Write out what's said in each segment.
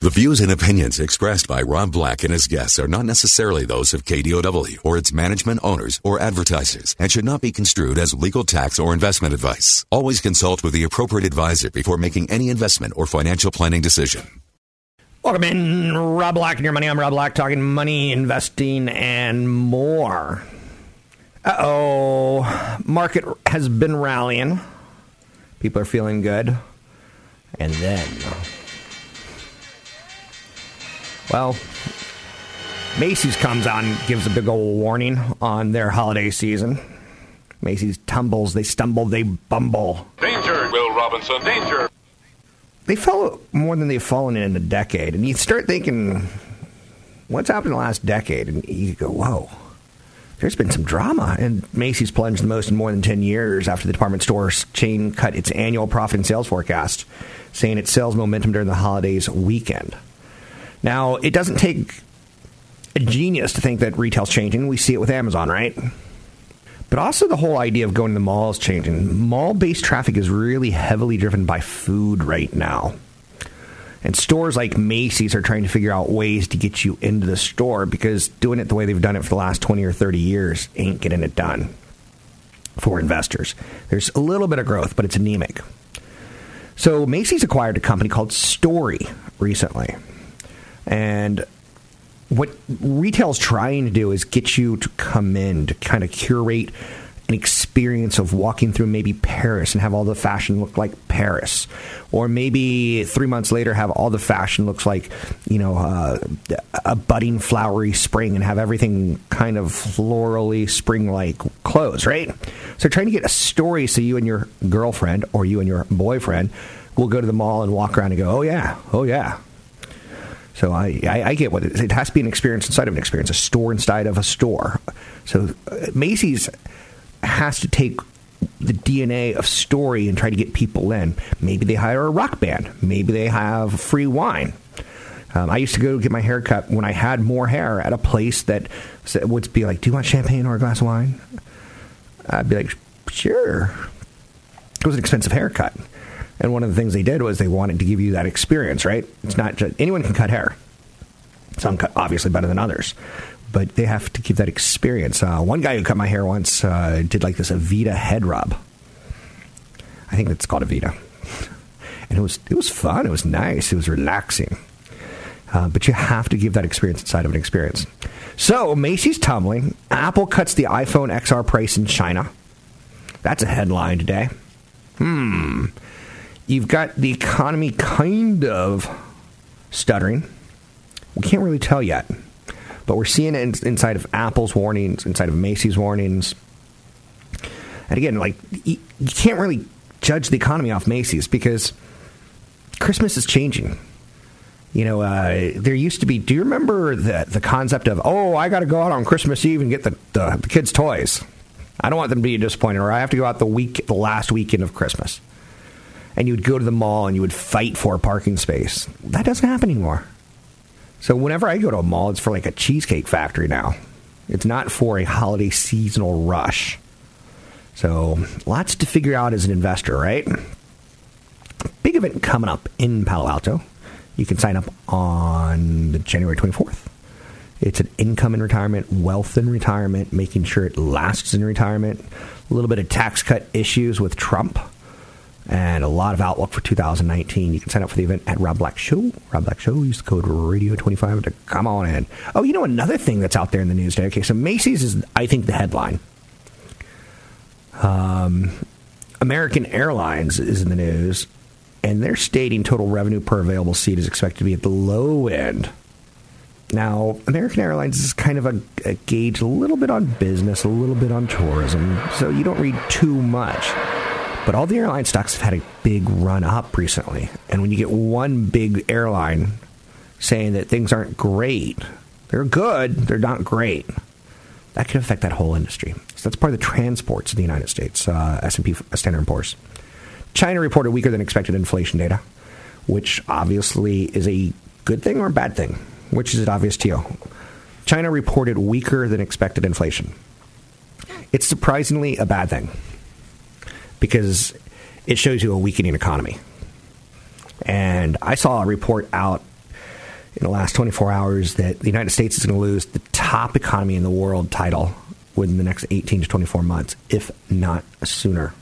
The views and opinions expressed by Rob Black and his guests are not necessarily those of KDOW or its management owners or advertisers and should not be construed as legal tax or investment advice. Always consult with the appropriate advisor before making any investment or financial planning decision. Welcome in, Rob Black and your money. I'm Rob Black, talking money, investing, and more. Uh oh, market has been rallying. People are feeling good, and then well, Macy's comes on, gives a big old warning on their holiday season. Macy's tumbles, they stumble, they bumble. Danger, Will Robinson, danger. They fell more than they've fallen in a decade. And you start thinking, what's happened in the last decade? And you go, whoa, there's been some drama. And Macy's plunged the most in more than 10 years after the department store chain cut its annual profit and sales forecast, saying its sales momentum during the holidays weakened. Now, it doesn't take a genius to think that retail's changing. We see it with Amazon, right? But also the whole idea of going to the mall is changing. Mall based traffic is really heavily driven by food right now. And stores like Macy's are trying to figure out ways to get you into the store because doing it the way they've done it for the last 20 or 30 years ain't getting it done for investors. There's a little bit of growth, but it's anemic. So Macy's acquired a company called Story recently. And what retail's trying to do is get you to come in to kind of curate an experience of walking through maybe Paris and have all the fashion look like Paris, or maybe three months later have all the fashion looks like you know uh, a budding flowery spring and have everything kind of florally spring like clothes, right? So trying to get a story so you and your girlfriend or you and your boyfriend will go to the mall and walk around and go, oh yeah, oh yeah, so I, I, I, get what it, it has to be an experience inside of an experience, a store inside of a store. So uh, Macy's has to take the DNA of story and try to get people in. Maybe they hire a rock band. Maybe they have free wine. Um, I used to go get my hair cut when I had more hair at a place that would be like, "Do you want champagne or a glass of wine?" I'd be like, "Sure." It was an expensive haircut. And one of the things they did was they wanted to give you that experience, right? It's not just anyone can cut hair. Some cut obviously better than others, but they have to give that experience. Uh, one guy who cut my hair once uh, did like this Aveda head rub. I think it's called Aveda, and it was it was fun. It was nice. It was relaxing. Uh, but you have to give that experience inside of an experience. So Macy's tumbling. Apple cuts the iPhone XR price in China. That's a headline today. Hmm you've got the economy kind of stuttering. We can't really tell yet, but we're seeing it inside of Apple's warnings, inside of Macy's warnings. And again, like you can't really judge the economy off Macy's because Christmas is changing. You know, uh, there used to be. Do you remember the the concept of oh, I got to go out on Christmas Eve and get the, the, the kids' toys? I don't want them to be disappointed, or I have to go out the week, the last weekend of Christmas and you would go to the mall and you would fight for a parking space. That doesn't happen anymore. So whenever I go to a mall, it's for like a cheesecake factory now. It's not for a holiday seasonal rush. So lots to figure out as an investor, right? Big event coming up in Palo Alto. You can sign up on the January 24th. It's an income in retirement, wealth in retirement, making sure it lasts in retirement. A little bit of tax cut issues with Trump and a lot of outlook for 2019. You can sign up for the event at Rob Black Show. Rob Black Show. Use the code Radio25 to come on in. Oh, you know another thing that's out there in the news today. Okay, so Macy's is, I think, the headline. Um, American Airlines is in the news, and they're stating total revenue per available seat is expected to be at the low end. Now, American Airlines is kind of a, a gauge a little bit on business, a little bit on tourism, so you don't read too much. But all the airline stocks have had a big run up recently. And when you get one big airline saying that things aren't great. They're good, they're not great. That could affect that whole industry. So that's part of the transports of the United States, uh, S&P Standard & Poor's. China reported weaker than expected inflation data, which obviously is a good thing or a bad thing. Which is it obvious to you? China reported weaker than expected inflation. It's surprisingly a bad thing because it shows you a weakening economy. And I saw a report out in the last 24 hours that the United States is going to lose the top economy in the world title within the next 18 to 24 months, if not sooner.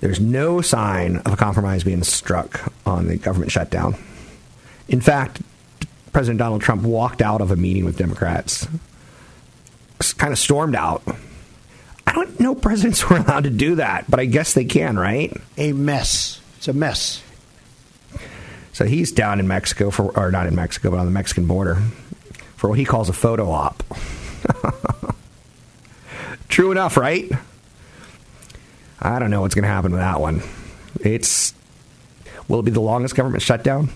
There's no sign of a compromise being struck on the government shutdown. In fact, President Donald Trump walked out of a meeting with Democrats, kind of stormed out. I don't know presidents were allowed to do that, but I guess they can, right? A mess. It's a mess. So he's down in Mexico for, or not in Mexico, but on the Mexican border for what he calls a photo op. True enough, right? I don't know what's going to happen with that one. It's will it be the longest government shutdown?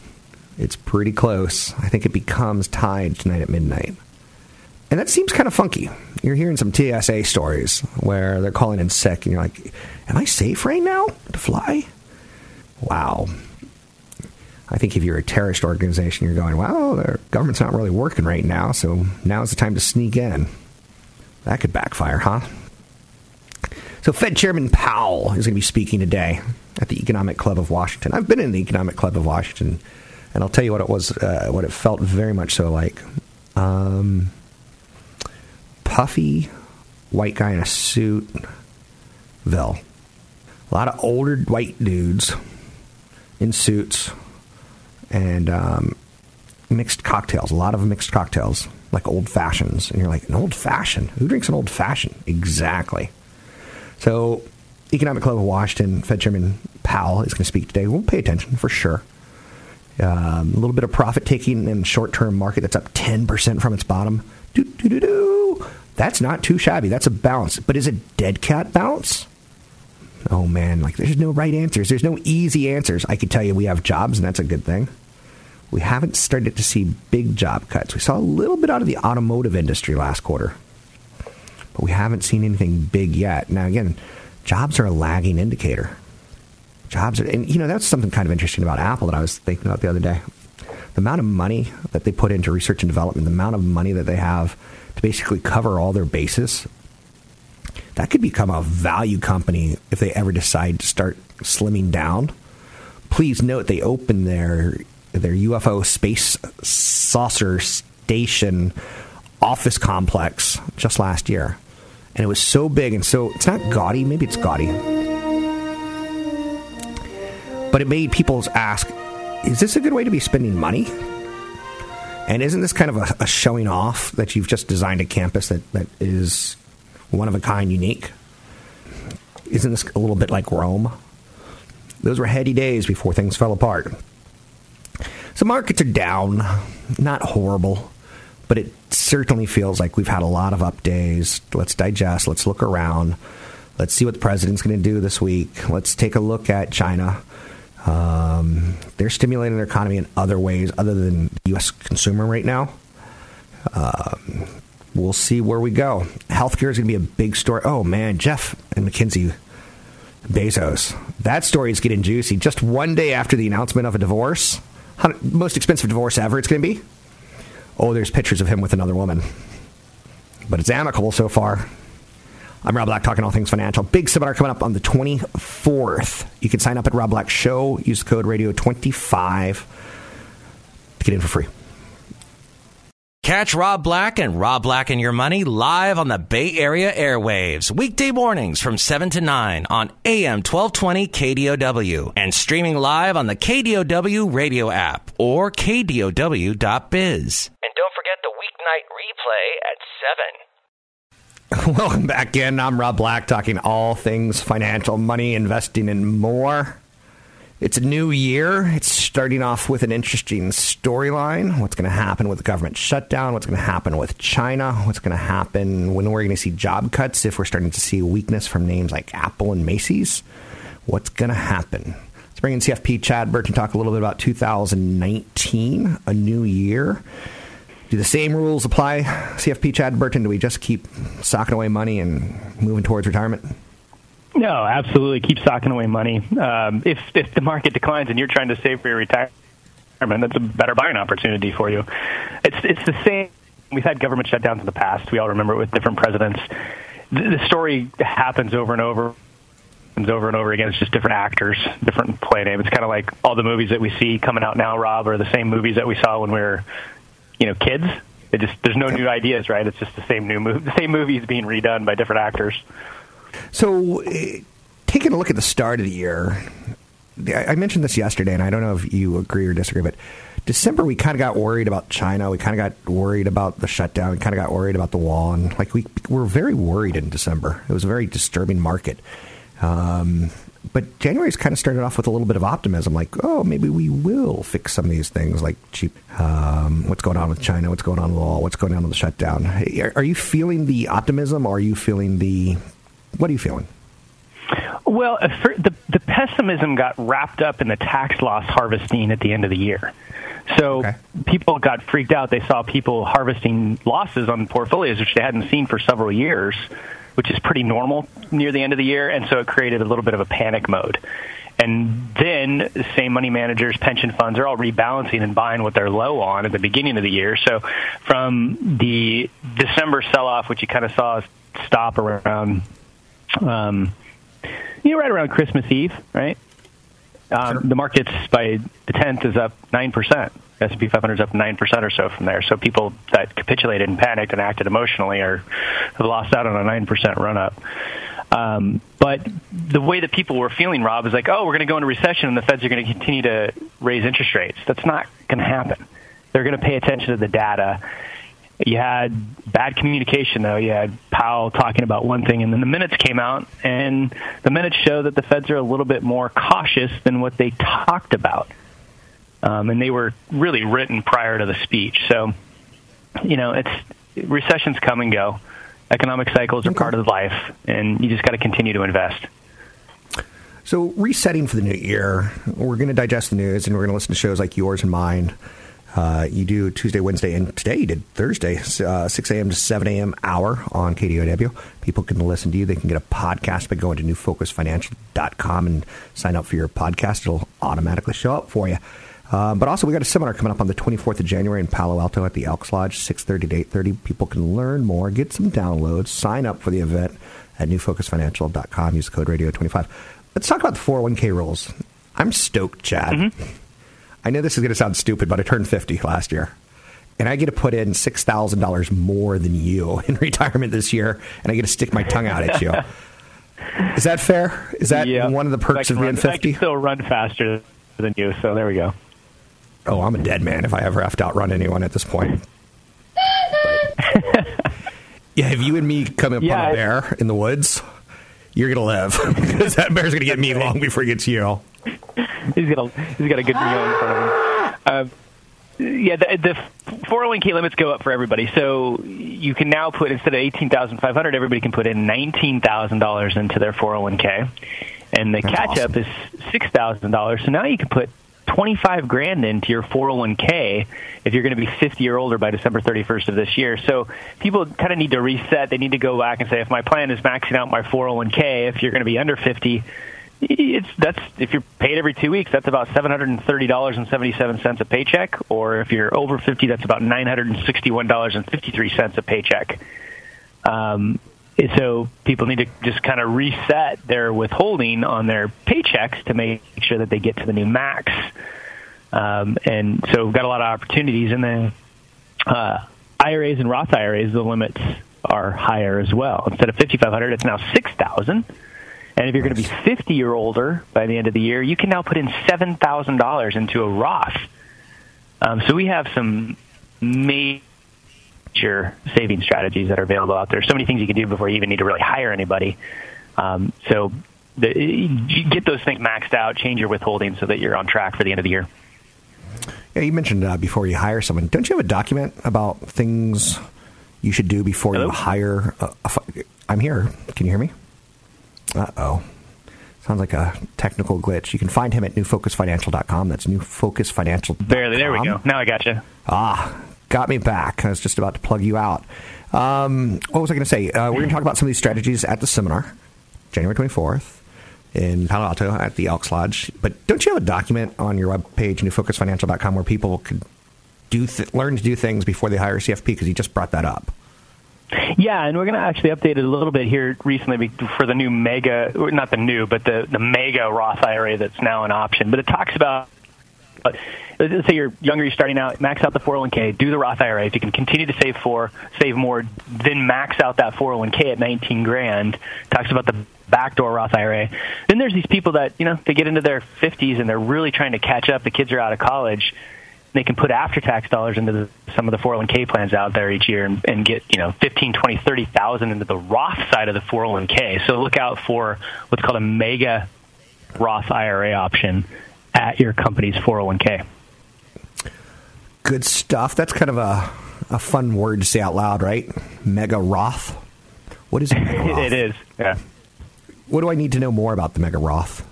It's pretty close. I think it becomes tied tonight at midnight. And that seems kind of funky. You're hearing some TSA stories where they're calling in sick, and you're like, Am I safe right now to fly? Wow. I think if you're a terrorist organization, you're going, well, the government's not really working right now, so now's the time to sneak in. That could backfire, huh? So, Fed Chairman Powell is going to be speaking today at the Economic Club of Washington. I've been in the Economic Club of Washington, and I'll tell you what it was, uh, what it felt very much so like. Um, puffy white guy in a suit, Ville. A lot of older white dudes in suits and um, mixed cocktails. A lot of mixed cocktails, like old fashions. And you're like, an old fashioned? Who drinks an old fashioned? Exactly. So, Economic Club of Washington, Fed Chairman Powell is going to speak today. We'll pay attention for sure. Um, a little bit of profit taking in short term market that's up 10% from its bottom. Doo, doo, doo. That's not too shabby. That's a bounce. But is it dead cat bounce? Oh man, like there's no right answers. There's no easy answers. I could tell you we have jobs, and that's a good thing. We haven't started to see big job cuts. We saw a little bit out of the automotive industry last quarter, but we haven't seen anything big yet. Now, again, jobs are a lagging indicator. Jobs are, and you know, that's something kind of interesting about Apple that I was thinking about the other day. The amount of money that they put into research and development, the amount of money that they have to basically cover all their bases that could become a value company if they ever decide to start slimming down. Please note they opened their their UFO space saucer station office complex just last year. And it was so big and so it's not gaudy, maybe it's gaudy. But it made people ask, is this a good way to be spending money? And isn't this kind of a, a showing off that you've just designed a campus that, that is one of a kind, unique. Isn't this a little bit like Rome? Those were heady days before things fell apart. So markets are down, not horrible, but it certainly feels like we've had a lot of up days. Let's digest, let's look around, let's see what the president's going to do this week. Let's take a look at China. Um, they're stimulating their economy in other ways other than the U.S. consumer right now. Um, we'll see where we go. Healthcare is going to be a big story. Oh man, Jeff and MacKenzie Bezos. That story is getting juicy. Just one day after the announcement of a divorce, most expensive divorce ever. It's going to be. Oh, there's pictures of him with another woman, but it's amicable so far. I'm Rob Black, talking all things financial. Big seminar coming up on the 24th. You can sign up at Rob Black Show. Use the code Radio 25 to get in for free. Catch Rob Black and Rob Black and Your Money live on the Bay Area airwaves, weekday mornings from 7 to 9 on AM 1220 KDOW and streaming live on the KDOW radio app or KDOW.biz. And don't forget the weeknight replay at 7. Welcome back in. I'm Rob Black, talking all things financial, money, investing, and more. It's a new year. It's starting off with an interesting storyline. What's going to happen with the government shutdown? What's going to happen with China? What's going to happen when we're going to see job cuts? If we're starting to see weakness from names like Apple and Macy's, what's going to happen? Let's bring in CFP Chad Burton talk a little bit about 2019, a new year. Do the same rules apply, CFP Chad Burton? Do we just keep socking away money and moving towards retirement? No, absolutely. Keep socking away money. Um, if if the market declines and you're trying to save for your retirement, that's a better buying opportunity for you. It's it's the same. We've had government shutdowns in the past. We all remember it with different presidents. The, the story happens over and over over and over again. It's just different actors, different play name. It's kind of like all the movies that we see coming out now, Rob, are the same movies that we saw when we were, you know, kids. It just there's no new ideas, right? It's just the same new movie, the same movies being redone by different actors. So, uh, taking a look at the start of the year, I mentioned this yesterday, and I don't know if you agree or disagree, but December we kind of got worried about China. We kind of got worried about the shutdown. We kind of got worried about the wall, and like we were very worried in December. It was a very disturbing market. Um, but January's kind of started off with a little bit of optimism, like, oh, maybe we will fix some of these things, like cheap. Um, what's going on with China? What's going on with wall? What's going on with the shutdown? Are, are you feeling the optimism? Or are you feeling the what are you feeling? Well, uh, the the pessimism got wrapped up in the tax loss harvesting at the end of the year. So okay. people got freaked out. They saw people harvesting losses on portfolios, which they hadn't seen for several years, which is pretty normal near the end of the year. And so it created a little bit of a panic mode. And then the same money managers, pension funds are all rebalancing and buying what they're low on at the beginning of the year. So from the December sell off, which you kind of saw stop around um, you know, right around Christmas Eve, right? Um, sure. The markets by the 10th is up 9%. S&P 500 is up 9% or so from there. So people that capitulated and panicked and acted emotionally are have lost out on a 9% run up. Um, but the way that people were feeling, Rob, is like, oh, we're going to go into recession and the Feds are going to continue to raise interest rates. That's not going to happen. They're going to pay attention to the data you had bad communication, though. You had Powell talking about one thing, and then the minutes came out, and the minutes show that the feds are a little bit more cautious than what they talked about. Um, and they were really written prior to the speech. So, you know, it's recessions come and go. Economic cycles are okay. part of life, and you just got to continue to invest. So, resetting for the new year, we're going to digest the news, and we're going to listen to shows like yours and mine. Uh, you do Tuesday, Wednesday, and today you did Thursday, uh, 6 a.m. to 7 a.m. hour on KDOW. People can listen to you. They can get a podcast by going to newfocusfinancial.com and sign up for your podcast. It'll automatically show up for you. Uh, but also, we got a seminar coming up on the 24th of January in Palo Alto at the Elks Lodge, 6:30 to 8:30. People can learn more, get some downloads, sign up for the event at newfocusfinancial.com. Use code radio25. Let's talk about the 401k rules. I'm stoked, Chad. Mm-hmm. I know this is going to sound stupid, but I turned 50 last year. And I get to put in $6,000 more than you in retirement this year, and I get to stick my tongue out at you. Is that fair? Is that yeah. one of the perks of being 50? I can still run faster than you, so there we go. Oh, I'm a dead man if I ever have to outrun anyone at this point. yeah, if you and me come upon yeah, a bear in the woods, you're going to live because that bear's going to get me long before he gets you he's got a he's got a good meal in front of him. Uh, yeah, the, the 401k limits go up for everybody. So you can now put instead of eighteen thousand five hundred, everybody can put in nineteen thousand dollars into their 401k, and the catch awesome. up is six thousand dollars. So now you can put 25 grand into your 401k if you're going to be 50 or older by December 31st of this year. So people kind of need to reset. They need to go back and say, if my plan is maxing out my 401k, if you're going to be under 50, it's that's if you're paid every two weeks, that's about seven hundred and thirty dollars and seventy seven cents a paycheck. Or if you're over fifty, that's about nine hundred and sixty one dollars and fifty three cents a paycheck. Um, so people need to just kind of reset their withholding on their paychecks to make sure that they get to the new max. Um, and so we've got a lot of opportunities in the uh, IRAs and Roth IRAs. The limits are higher as well. Instead of fifty five hundred, it's now six thousand. And if you're going to be 50 or older by the end of the year, you can now put in $7,000 into a Roth. Um, so we have some major saving strategies that are available out there. So many things you can do before you even need to really hire anybody. Um, so the, get those things maxed out, change your withholding so that you're on track for the end of the year. Yeah, you mentioned uh, before you hire someone. Don't you have a document about things you should do before Hello? you hire? A, I'm here. Can you hear me? Uh oh. Sounds like a technical glitch. You can find him at newfocusfinancial.com. That's newfocusfinancial. Barely. There we go. Now I got you. Ah, got me back. I was just about to plug you out. Um, what was I going to say? Uh, we're going to talk about some of these strategies at the seminar, January 24th in Palo Alto at the Elks Lodge. But don't you have a document on your webpage, newfocusfinancial.com, where people could do th- learn to do things before they hire CFP? Because you just brought that up. Yeah, and we're going to actually update it a little bit here recently for the new mega, not the new, but the, the mega Roth IRA that's now an option. But it talks about, let's uh, say you're younger, you're starting out, max out the 401k, do the Roth IRA. If you can continue to save for, save more, then max out that 401k at 19 grand. Talks about the backdoor Roth IRA. Then there's these people that, you know, they get into their 50s and they're really trying to catch up. The kids are out of college they can put after tax dollars into the, some of the 401k plans out there each year and, and get you know 15 20 30,000 into the Roth side of the 401k so look out for what's called a mega Roth IRA option at your company's 401k good stuff. That's kind of a a fun word to say out loud right? Mega Roth? What is it it is yeah. What do I need to know more about the mega Roth?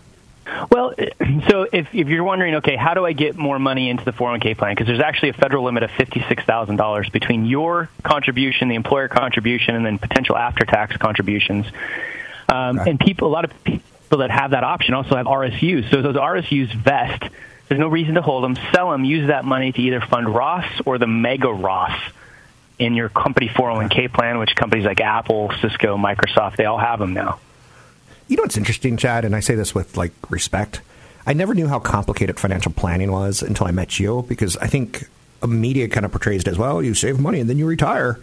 Well, so if, if you're wondering, okay, how do I get more money into the 401k plan? Because there's actually a federal limit of $56,000 between your contribution, the employer contribution, and then potential after-tax contributions. Um, right. And people, a lot of people that have that option also have RSUs. So those RSUs vest. There's no reason to hold them. Sell them. Use that money to either fund Roths or the mega Roth in your company 401k plan, which companies like Apple, Cisco, Microsoft, they all have them now. You know what's interesting, Chad, and I say this with like respect. I never knew how complicated financial planning was until I met you because I think media kind of portrays it as well. You save money and then you retire,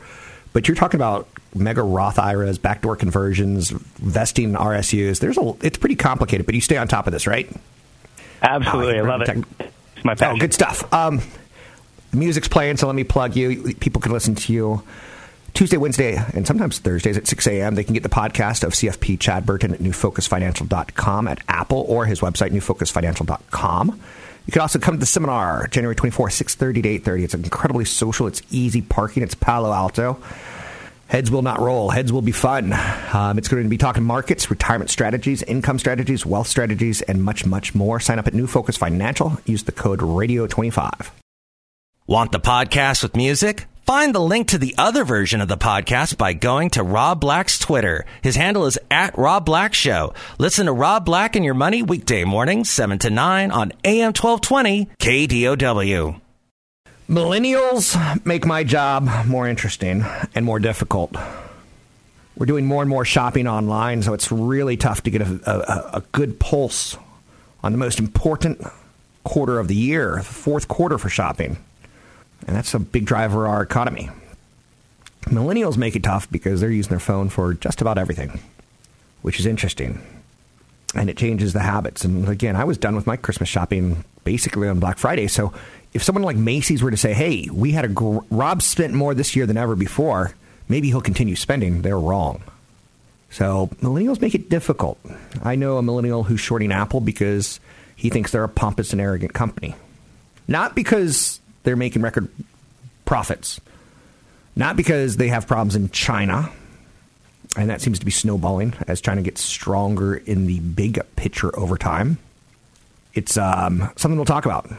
but you're talking about mega Roth IRAs, backdoor conversions, vesting RSUs. There's a it's pretty complicated, but you stay on top of this, right? Absolutely, oh, I love it. It's my passion. Oh, good stuff. Um, music's playing, so let me plug you. People can listen to you Tuesday, Wednesday, and sometimes Thursdays at 6 a.m. They can get the podcast of CFP Chad Burton at newfocusfinancial.com at Apple or his website, newfocusfinancial.com. You can also come to the seminar January 24th, 6.30 to 8.30. It's incredibly social. It's easy parking. It's Palo Alto. Heads will not roll. Heads will be fun. Um, it's going to be talking markets, retirement strategies, income strategies, wealth strategies, and much, much more. Sign up at New Focus Financial. Use the code RADIO25. Want the podcast with music? Find the link to the other version of the podcast by going to Rob Black's Twitter. His handle is at Rob Black Show. Listen to Rob Black and Your Money weekday mornings, 7 to 9 on AM 1220 KDOW. Millennials make my job more interesting and more difficult. We're doing more and more shopping online, so it's really tough to get a, a, a good pulse on the most important quarter of the year, the fourth quarter for shopping. And that's a big driver of our economy. Millennials make it tough because they're using their phone for just about everything, which is interesting. And it changes the habits. And again, I was done with my Christmas shopping basically on Black Friday. So if someone like Macy's were to say, hey, we had a, gr- Rob spent more this year than ever before, maybe he'll continue spending, they're wrong. So millennials make it difficult. I know a millennial who's shorting Apple because he thinks they're a pompous and arrogant company. Not because they're making record profits. Not because they have problems in China, and that seems to be snowballing as China gets stronger in the big picture over time. It's um, something we'll talk about.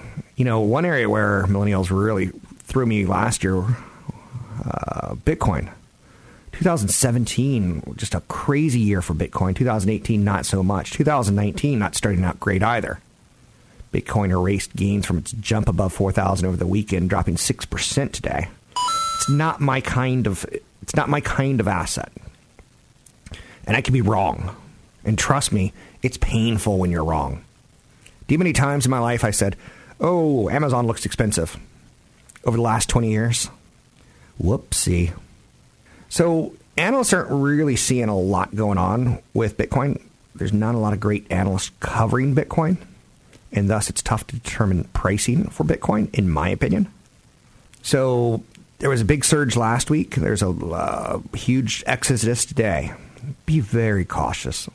You know, one area where millennials really threw me last year, uh, Bitcoin. 2017, just a crazy year for Bitcoin. 2018, not so much. 2019, not starting out great either. Bitcoin erased gains from its jump above 4,000 over the weekend, dropping 6% today. It's not my kind of it's not my kind of asset. And I could be wrong. And trust me, it's painful when you're wrong. Do you many times in my life I said, "Oh, Amazon looks expensive." Over the last 20 years? Whoopsie. So, analysts aren't really seeing a lot going on with Bitcoin. There's not a lot of great analysts covering Bitcoin and thus it's tough to determine pricing for Bitcoin, in my opinion. So there was a big surge last week. There's a uh, huge exodus today. Be very cautious.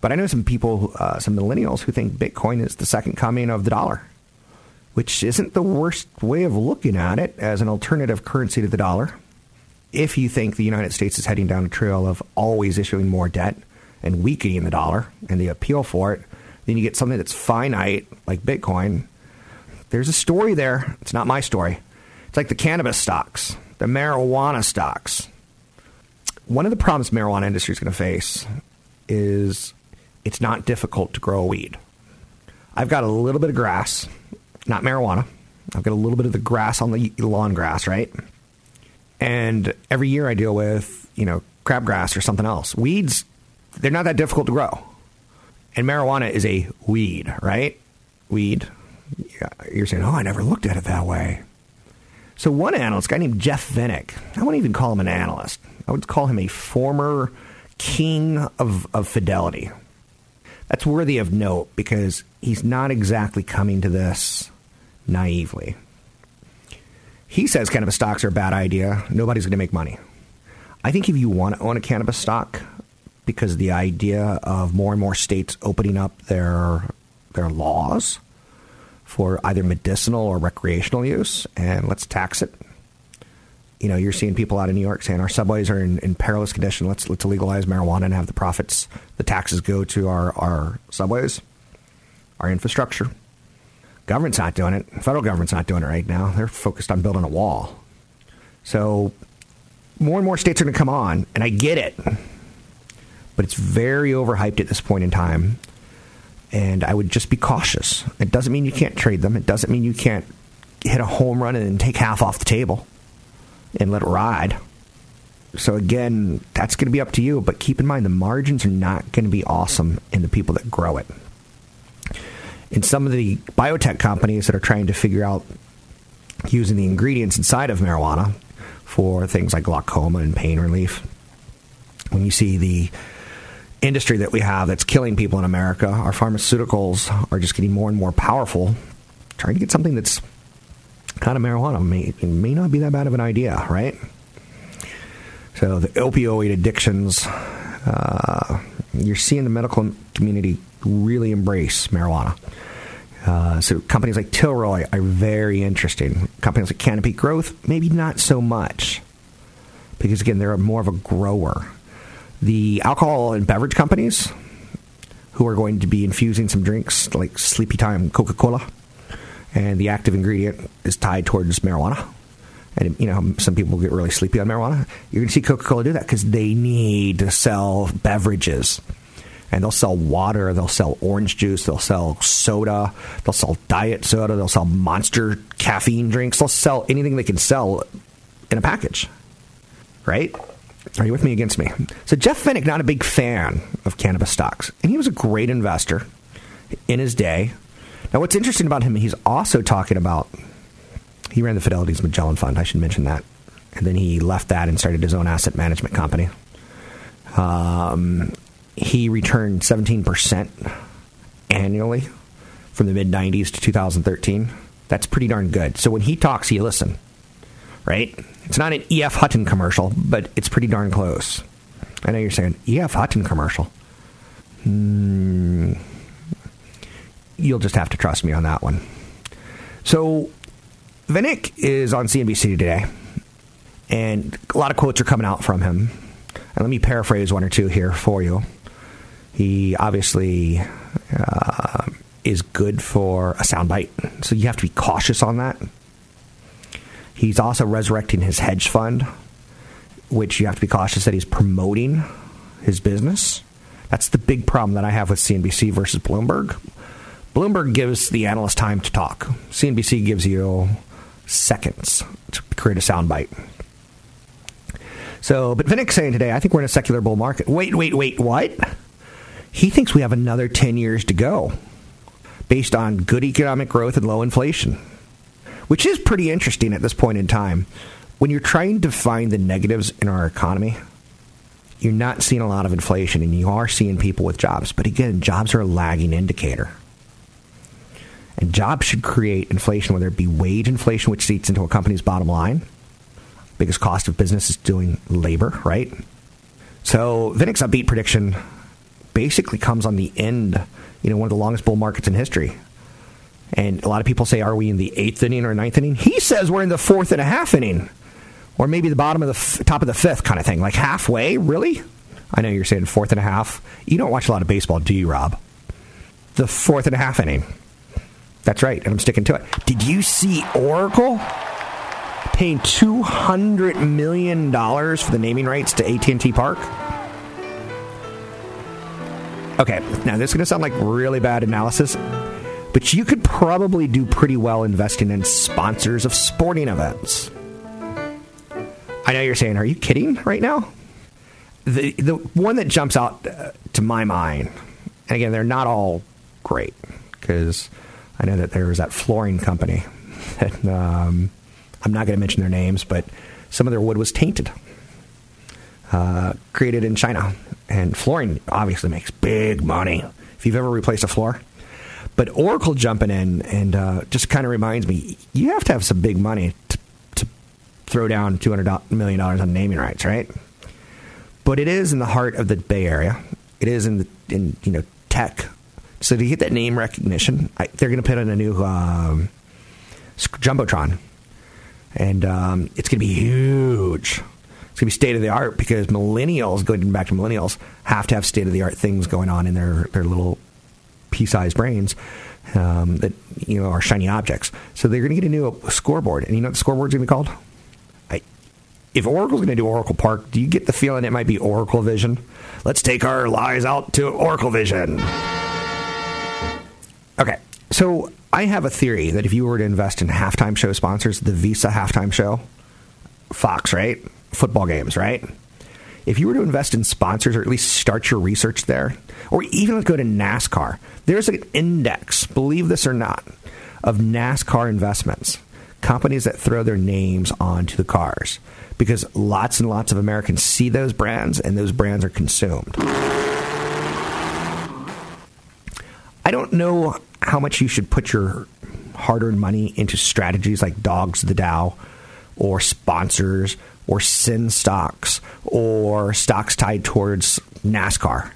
But I know some people, uh, some millennials, who think Bitcoin is the second coming of the dollar, which isn't the worst way of looking at it as an alternative currency to the dollar. If you think the United States is heading down a trail of always issuing more debt and weakening the dollar and the appeal for it. Then you get something that's finite, like Bitcoin. There's a story there. It's not my story. It's like the cannabis stocks, the marijuana stocks. One of the problems marijuana industry is going to face is it's not difficult to grow weed. I've got a little bit of grass, not marijuana. I've got a little bit of the grass on the lawn grass, right? And every year I deal with, you know, crabgrass or something else. Weeds, they're not that difficult to grow. And marijuana is a weed, right? Weed. You're saying, oh, I never looked at it that way. So one analyst, a guy named Jeff Vinik, I wouldn't even call him an analyst. I would call him a former king of, of fidelity. That's worthy of note because he's not exactly coming to this naively. He says cannabis stocks are a bad idea. Nobody's going to make money. I think if you want to own a cannabis stock, because the idea of more and more states opening up their their laws for either medicinal or recreational use, and let's tax it. You know, you're seeing people out in New York saying our subways are in, in perilous condition. Let's let's legalize marijuana and have the profits, the taxes go to our, our subways, our infrastructure. Government's not doing it. Federal government's not doing it right now. They're focused on building a wall. So more and more states are going to come on, and I get it. But it's very overhyped at this point in time. And I would just be cautious. It doesn't mean you can't trade them. It doesn't mean you can't hit a home run and take half off the table and let it ride. So again, that's going to be up to you. But keep in mind, the margins are not going to be awesome in the people that grow it in some of the biotech companies that are trying to figure out using the ingredients inside of marijuana for things like glaucoma and pain relief. When you see the industry that we have that's killing people in America, our pharmaceuticals are just getting more and more powerful, trying to get something that's kind of marijuana may, may not be that bad of an idea, right? So the opioid addictions, uh, you're seeing the medical community really embrace marijuana. Uh, so companies like Tilray are very interesting. Companies like Canopy Growth, maybe not so much, because again, they're more of a grower. The alcohol and beverage companies, who are going to be infusing some drinks like Sleepy Time Coca Cola, and the active ingredient is tied towards marijuana. And you know, some people get really sleepy on marijuana. You're going to see Coca Cola do that because they need to sell beverages and they'll sell water, they'll sell orange juice, they'll sell soda, they'll sell diet soda, they'll sell monster caffeine drinks, they'll sell anything they can sell in a package. Right? Are you with me against me? So Jeff Vinik, not a big fan of cannabis stocks, and he was a great investor in his day. Now, what's interesting about him, he's also talking about he ran the Fidelity's Magellan Fund. I should mention that, and then he left that and started his own asset management company. Um, he returned 17% annually from the mid 90s to 2013. That's pretty darn good. So when he talks, you listen, right? It's not an E.F. Hutton commercial, but it's pretty darn close. I know you're saying, E.F. Hutton commercial. Mm, you'll just have to trust me on that one. So Vinik is on CNBC today, and a lot of quotes are coming out from him. And let me paraphrase one or two here for you. He obviously uh, is good for a soundbite, so you have to be cautious on that. He's also resurrecting his hedge fund, which you have to be cautious that he's promoting his business. That's the big problem that I have with CNBC versus Bloomberg. Bloomberg gives the analyst time to talk. CNBC gives you seconds to create a soundbite. So, but Vinik's saying today, I think we're in a secular bull market. Wait, wait, wait, what? He thinks we have another 10 years to go based on good economic growth and low inflation, which is pretty interesting at this point in time. When you're trying to find the negatives in our economy, you're not seeing a lot of inflation and you are seeing people with jobs. But again, jobs are a lagging indicator. And jobs should create inflation, whether it be wage inflation, which eats into a company's bottom line. Biggest cost of business is doing labor, right? So Vinik's upbeat prediction basically comes on the end, you know, one of the longest bull markets in history. And a lot of people say, are we in the eighth inning or ninth inning? He says we're in the fourth and a half inning, or maybe the bottom of the f- top of the fifth kind of thing, like halfway. Really? I know you're saying fourth and a half. You don't watch a lot of baseball, do you, Rob? The fourth and a half inning. That's right, and I'm sticking to it. Did you see Oracle paying two hundred million dollars for the naming rights to AT&T Park? Okay, now this is going to sound like really bad analysis, but you could probably do pretty well investing in sponsors of sporting events. I know you're saying, "Are you kidding?" Right now, the the one that jumps out uh, to my mind, and again, they're not all great because I know that there was that flooring company that um, I'm not going to mention their names, but some of their wood was tainted, uh, created in China, and flooring obviously makes big money if you've ever replaced a floor. But Oracle jumping in and uh, just kind of reminds me, you have to have some big money to, to throw down two hundred million dollars on naming rights, right? But it is in the heart of the Bay Area. It is in the, in you know tech. So to get that name recognition, I, they're going to put in a new um, jumbotron, and um, it's going to be huge. It's going to be state of the art because millennials, going back to millennials, have to have state of the art things going on in their their little pea-sized brains um, that you know are shiny objects. So they're going to get a new scoreboard, and you know what the scoreboard's going to be called? If Oracle's going to do Oracle Park, do you get the feeling it might be Oracle Vision? Let's take our lies out to Oracle Vision. Okay, so I have a theory that if you were to invest in halftime show sponsors, the Visa halftime show, Fox, right? Football games, right? If you were to invest in sponsors or at least start your research there, or even go to NASCAR, there's an index, believe this or not, of NASCAR investments, companies that throw their names onto the cars because lots and lots of Americans see those brands and those brands are consumed. I don't know how much you should put your hard earned money into strategies like Dogs the Dow or sponsors or sin stocks or stocks tied towards NASCAR.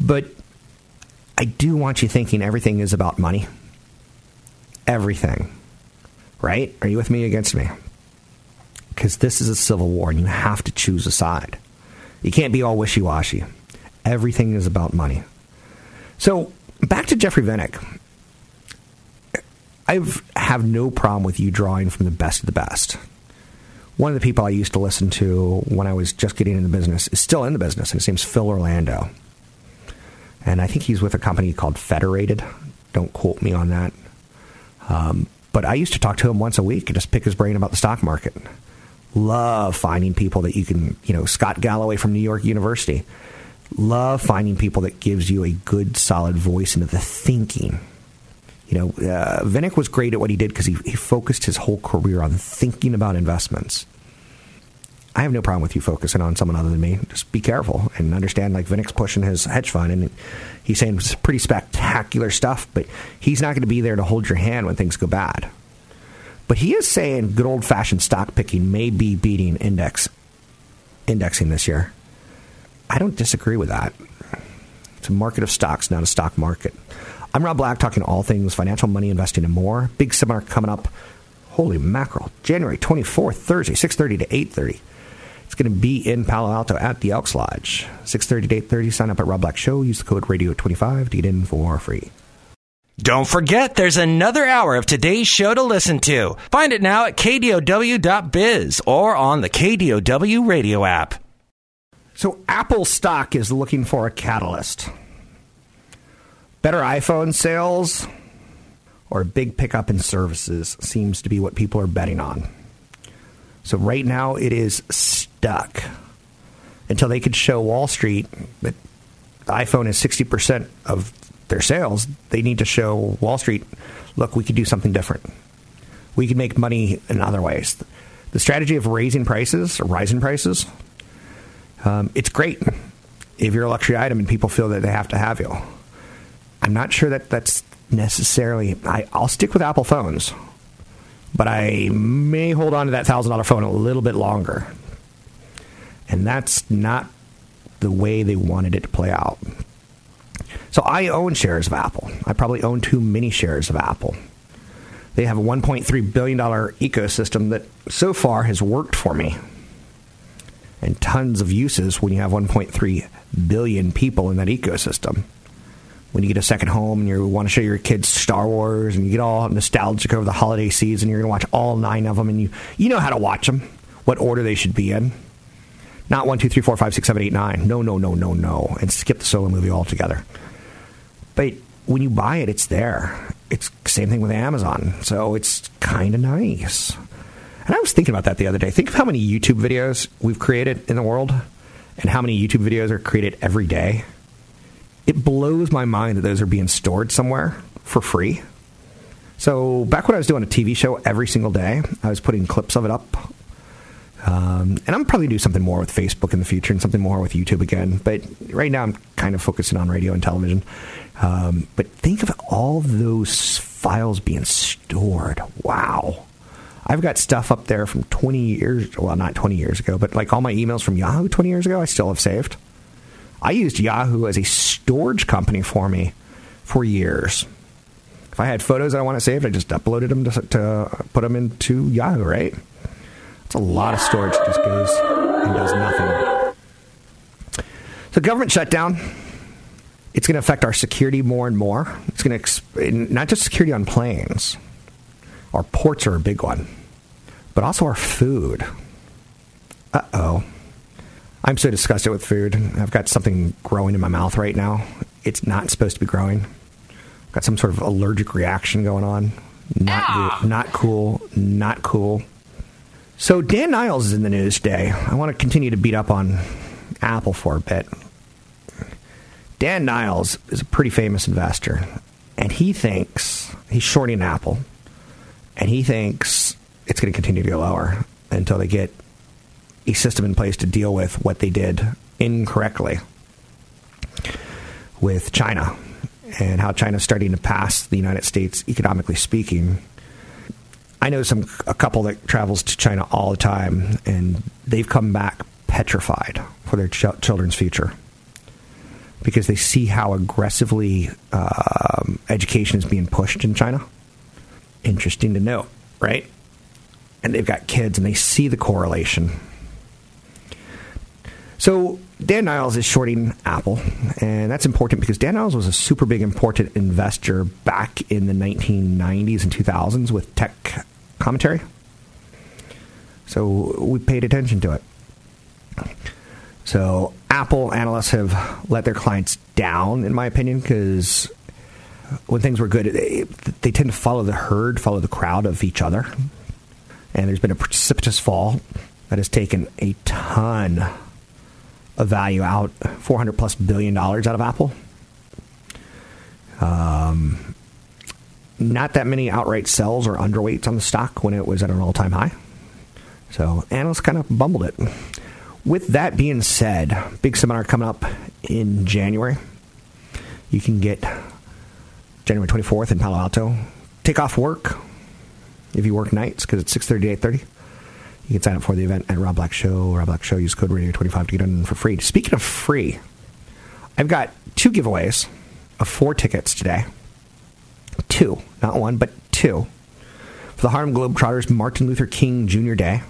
But I do want you thinking everything is about money. Everything. Right? Are you with me against me? Because this is a civil war and you have to choose a side. You can't be all wishy washy. Everything is about money. So, back to Jeffrey Vinik. I have no problem with you drawing from the best of the best. One of the people I used to listen to when I was just getting into the business is still in the business, and his name's Phil Orlando. And I think he's with a company called Federated. Don't quote me on that. Um, but I used to talk to him once a week and just pick his brain about the stock market. Love finding people that you can, you know, Scott Galloway from New York University. Love finding people that gives you a good, solid voice into the thinking. You know, uh, Vinik was great at what he did because he, he focused his whole career on thinking about investments. I have no problem with you focusing on someone other than me. Just be careful and understand. Like Vinik's pushing his hedge fund, and he's saying pretty spectacular stuff, but he's not going to be there to hold your hand when things go bad. But he is saying good old fashioned stock picking may be beating index indexing this year. I don't disagree with that. It's a market of stocks, not a stock market. I'm Rob Black, talking all things financial, money, investing, and more. Big seminar coming up. Holy mackerel! January 24th, Thursday, 6:30 to 8:30. It's going to be in Palo Alto at the Elks Lodge. 6:30 to 8:30. Sign up at Rob Black Show. Use the code Radio25 to get in for free. Don't forget, there's another hour of today's show to listen to. Find it now at kdow.biz or on the KDOW radio app. So, Apple stock is looking for a catalyst. Better iPhone sales or a big pickup in services seems to be what people are betting on. So, right now, it is stuck until they could show Wall Street that the iPhone is 60% of their sales. They need to show Wall Street, look, we could do something different. We could make money in other ways. The strategy of raising prices or rising prices, um, it's great if you're a luxury item and people feel that they have to have you. I'm not sure that that's necessarily. I, I'll stick with Apple phones, but I may hold on to that thousand dollar phone a little bit longer, and that's not the way they wanted it to play out. So I own shares of Apple. I probably own too many shares of Apple. They have a 1.3 billion dollar ecosystem that so far has worked for me. And tons of uses when you have 1.3 billion people in that ecosystem. When you get a second home and you want to show your kids Star Wars and you get all nostalgic over the holiday season, you're going to watch all nine of them and you, you know how to watch them, what order they should be in. Not one, two, three, four, five, six, seven, eight, nine. No, no, no, no, no. And skip the solo movie altogether. But when you buy it, it's there. It's same thing with Amazon. So it's kind of nice. And I was thinking about that the other day. Think of how many YouTube videos we've created in the world and how many YouTube videos are created every day. It blows my mind that those are being stored somewhere for free. So back when I was doing a TV show every single day, I was putting clips of it up um, and I'm probably do something more with Facebook in the future and something more with YouTube again. But right now, I'm kind of focusing on radio and television. Um, but think of all those files being stored. Wow. I've got stuff up there from 20 years, well, not 20 years ago, but like all my emails from Yahoo 20 years ago, I still have saved. I used Yahoo as a storage company for me for years. If I had photos that I want to save, I just uploaded them to, to put them into Yahoo, right? It's a lot of storage that just goes and does nothing. So, government shutdown. It's going to affect our security more and more. It's going to not just security on planes. Our ports are a big one, but also our food. Uh oh. I'm so disgusted with food. I've got something growing in my mouth right now. It's not supposed to be growing. I've got some sort of allergic reaction going on. Not good, not cool. Not cool. So Dan Niles is in the news today. I want to continue to beat up on Apple for a bit. Dan Niles is a pretty famous investor, and he thinks he's shorting Apple, and he thinks it's going to continue to go lower until they get a system in place to deal with what they did incorrectly with China and how China's starting to pass the United States, economically speaking, I know some a couple that travels to China all the time, and they've come back petrified for their ch- children's future because they see how aggressively um, education is being pushed in China. Interesting to note, right? And they've got kids, and they see the correlation. So Dan Niles is shorting Apple, and that's important because Dan Niles was a super big important investor back in the 1990s and 2000s with tech commentary. So we paid attention to it. So Apple analysts have let their clients down, in my opinion, because when things were good, they, they tend to follow the herd, follow the crowd of each other. And there's been a precipitous fall that has taken a ton of value out, 400 plus billion dollars out of Apple. Um, not that many outright sells or underweights on the stock when it was at an all time high. So analysts kind of bumbled it. With that being said, big seminar coming up in January. You can get January 24th in Palo Alto. Take off work if you work nights because it's 6.30 to 8.30. You can sign up for the event at Rob Black Show. Rob Black Show, use code radio25 to get in for free. Speaking of free, I've got two giveaways of four tickets today two, not one, but two, for the Harlem Globetrotters Martin Luther King Jr. Day.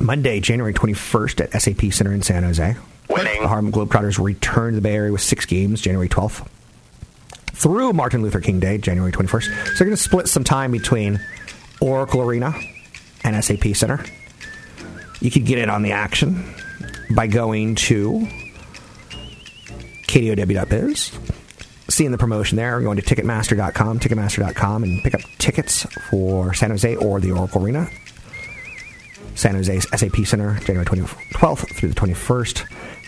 Monday, January 21st at SAP Center in San Jose. Winning. The Harlem Globetrotters return to the Bay Area with six games, January 12th. Through Martin Luther King Day, January 21st. So they're going to split some time between Oracle Arena and SAP Center. You could get in on the action by going to kdow.biz seeing the promotion there, going to Ticketmaster.com, Ticketmaster.com, and pick up tickets for San Jose or the Oracle Arena. San Jose's SAP Center, January 12th through the 21st.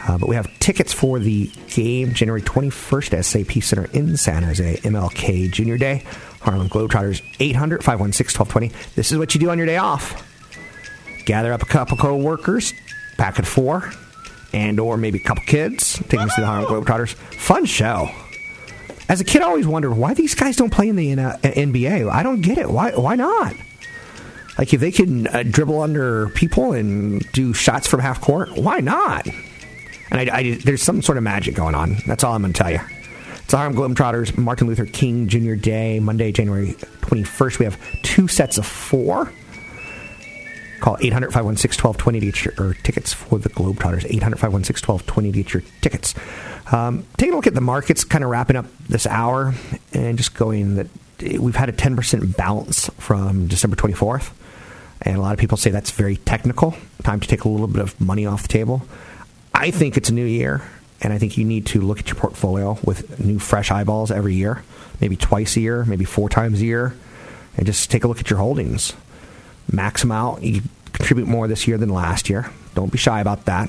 Uh, but we have tickets for the game January 21st at SAP Center in San Jose, MLK Junior Day. Harlem Globetrotters 800 516 1220. This is what you do on your day off. Gather up a couple co-workers, pack it four, and or maybe a couple kids, take them to the Harlem Globetrotters. Fun show as a kid, I always wondered why these guys don't play in the uh, NBA. I don't get it. Why? Why not? Like if they can uh, dribble under people and do shots from half court, why not? And I, I, there's some sort of magic going on. That's all I'm going to tell you. It's Harlem Globetrotters Martin Luther King Jr. Day, Monday, January 21st. We have two sets of four. Call 800 516 1220 to get your tickets for the Globetrotters. 800 516 1220 to get your tickets. Um, taking a look at the markets, kind of wrapping up this hour, and just going that we've had a 10% bounce from December 24th. And a lot of people say that's very technical. Time to take a little bit of money off the table. I think it's a new year, and I think you need to look at your portfolio with new, fresh eyeballs every year, maybe twice a year, maybe four times a year, and just take a look at your holdings. Max them out. You contribute more this year than last year. Don't be shy about that,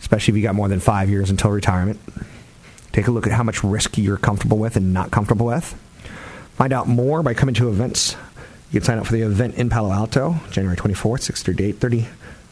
especially if you got more than five years until retirement. Take a look at how much risk you're comfortable with and not comfortable with. Find out more by coming to events. You can sign up for the event in Palo Alto, January 24th, 6.30 8.30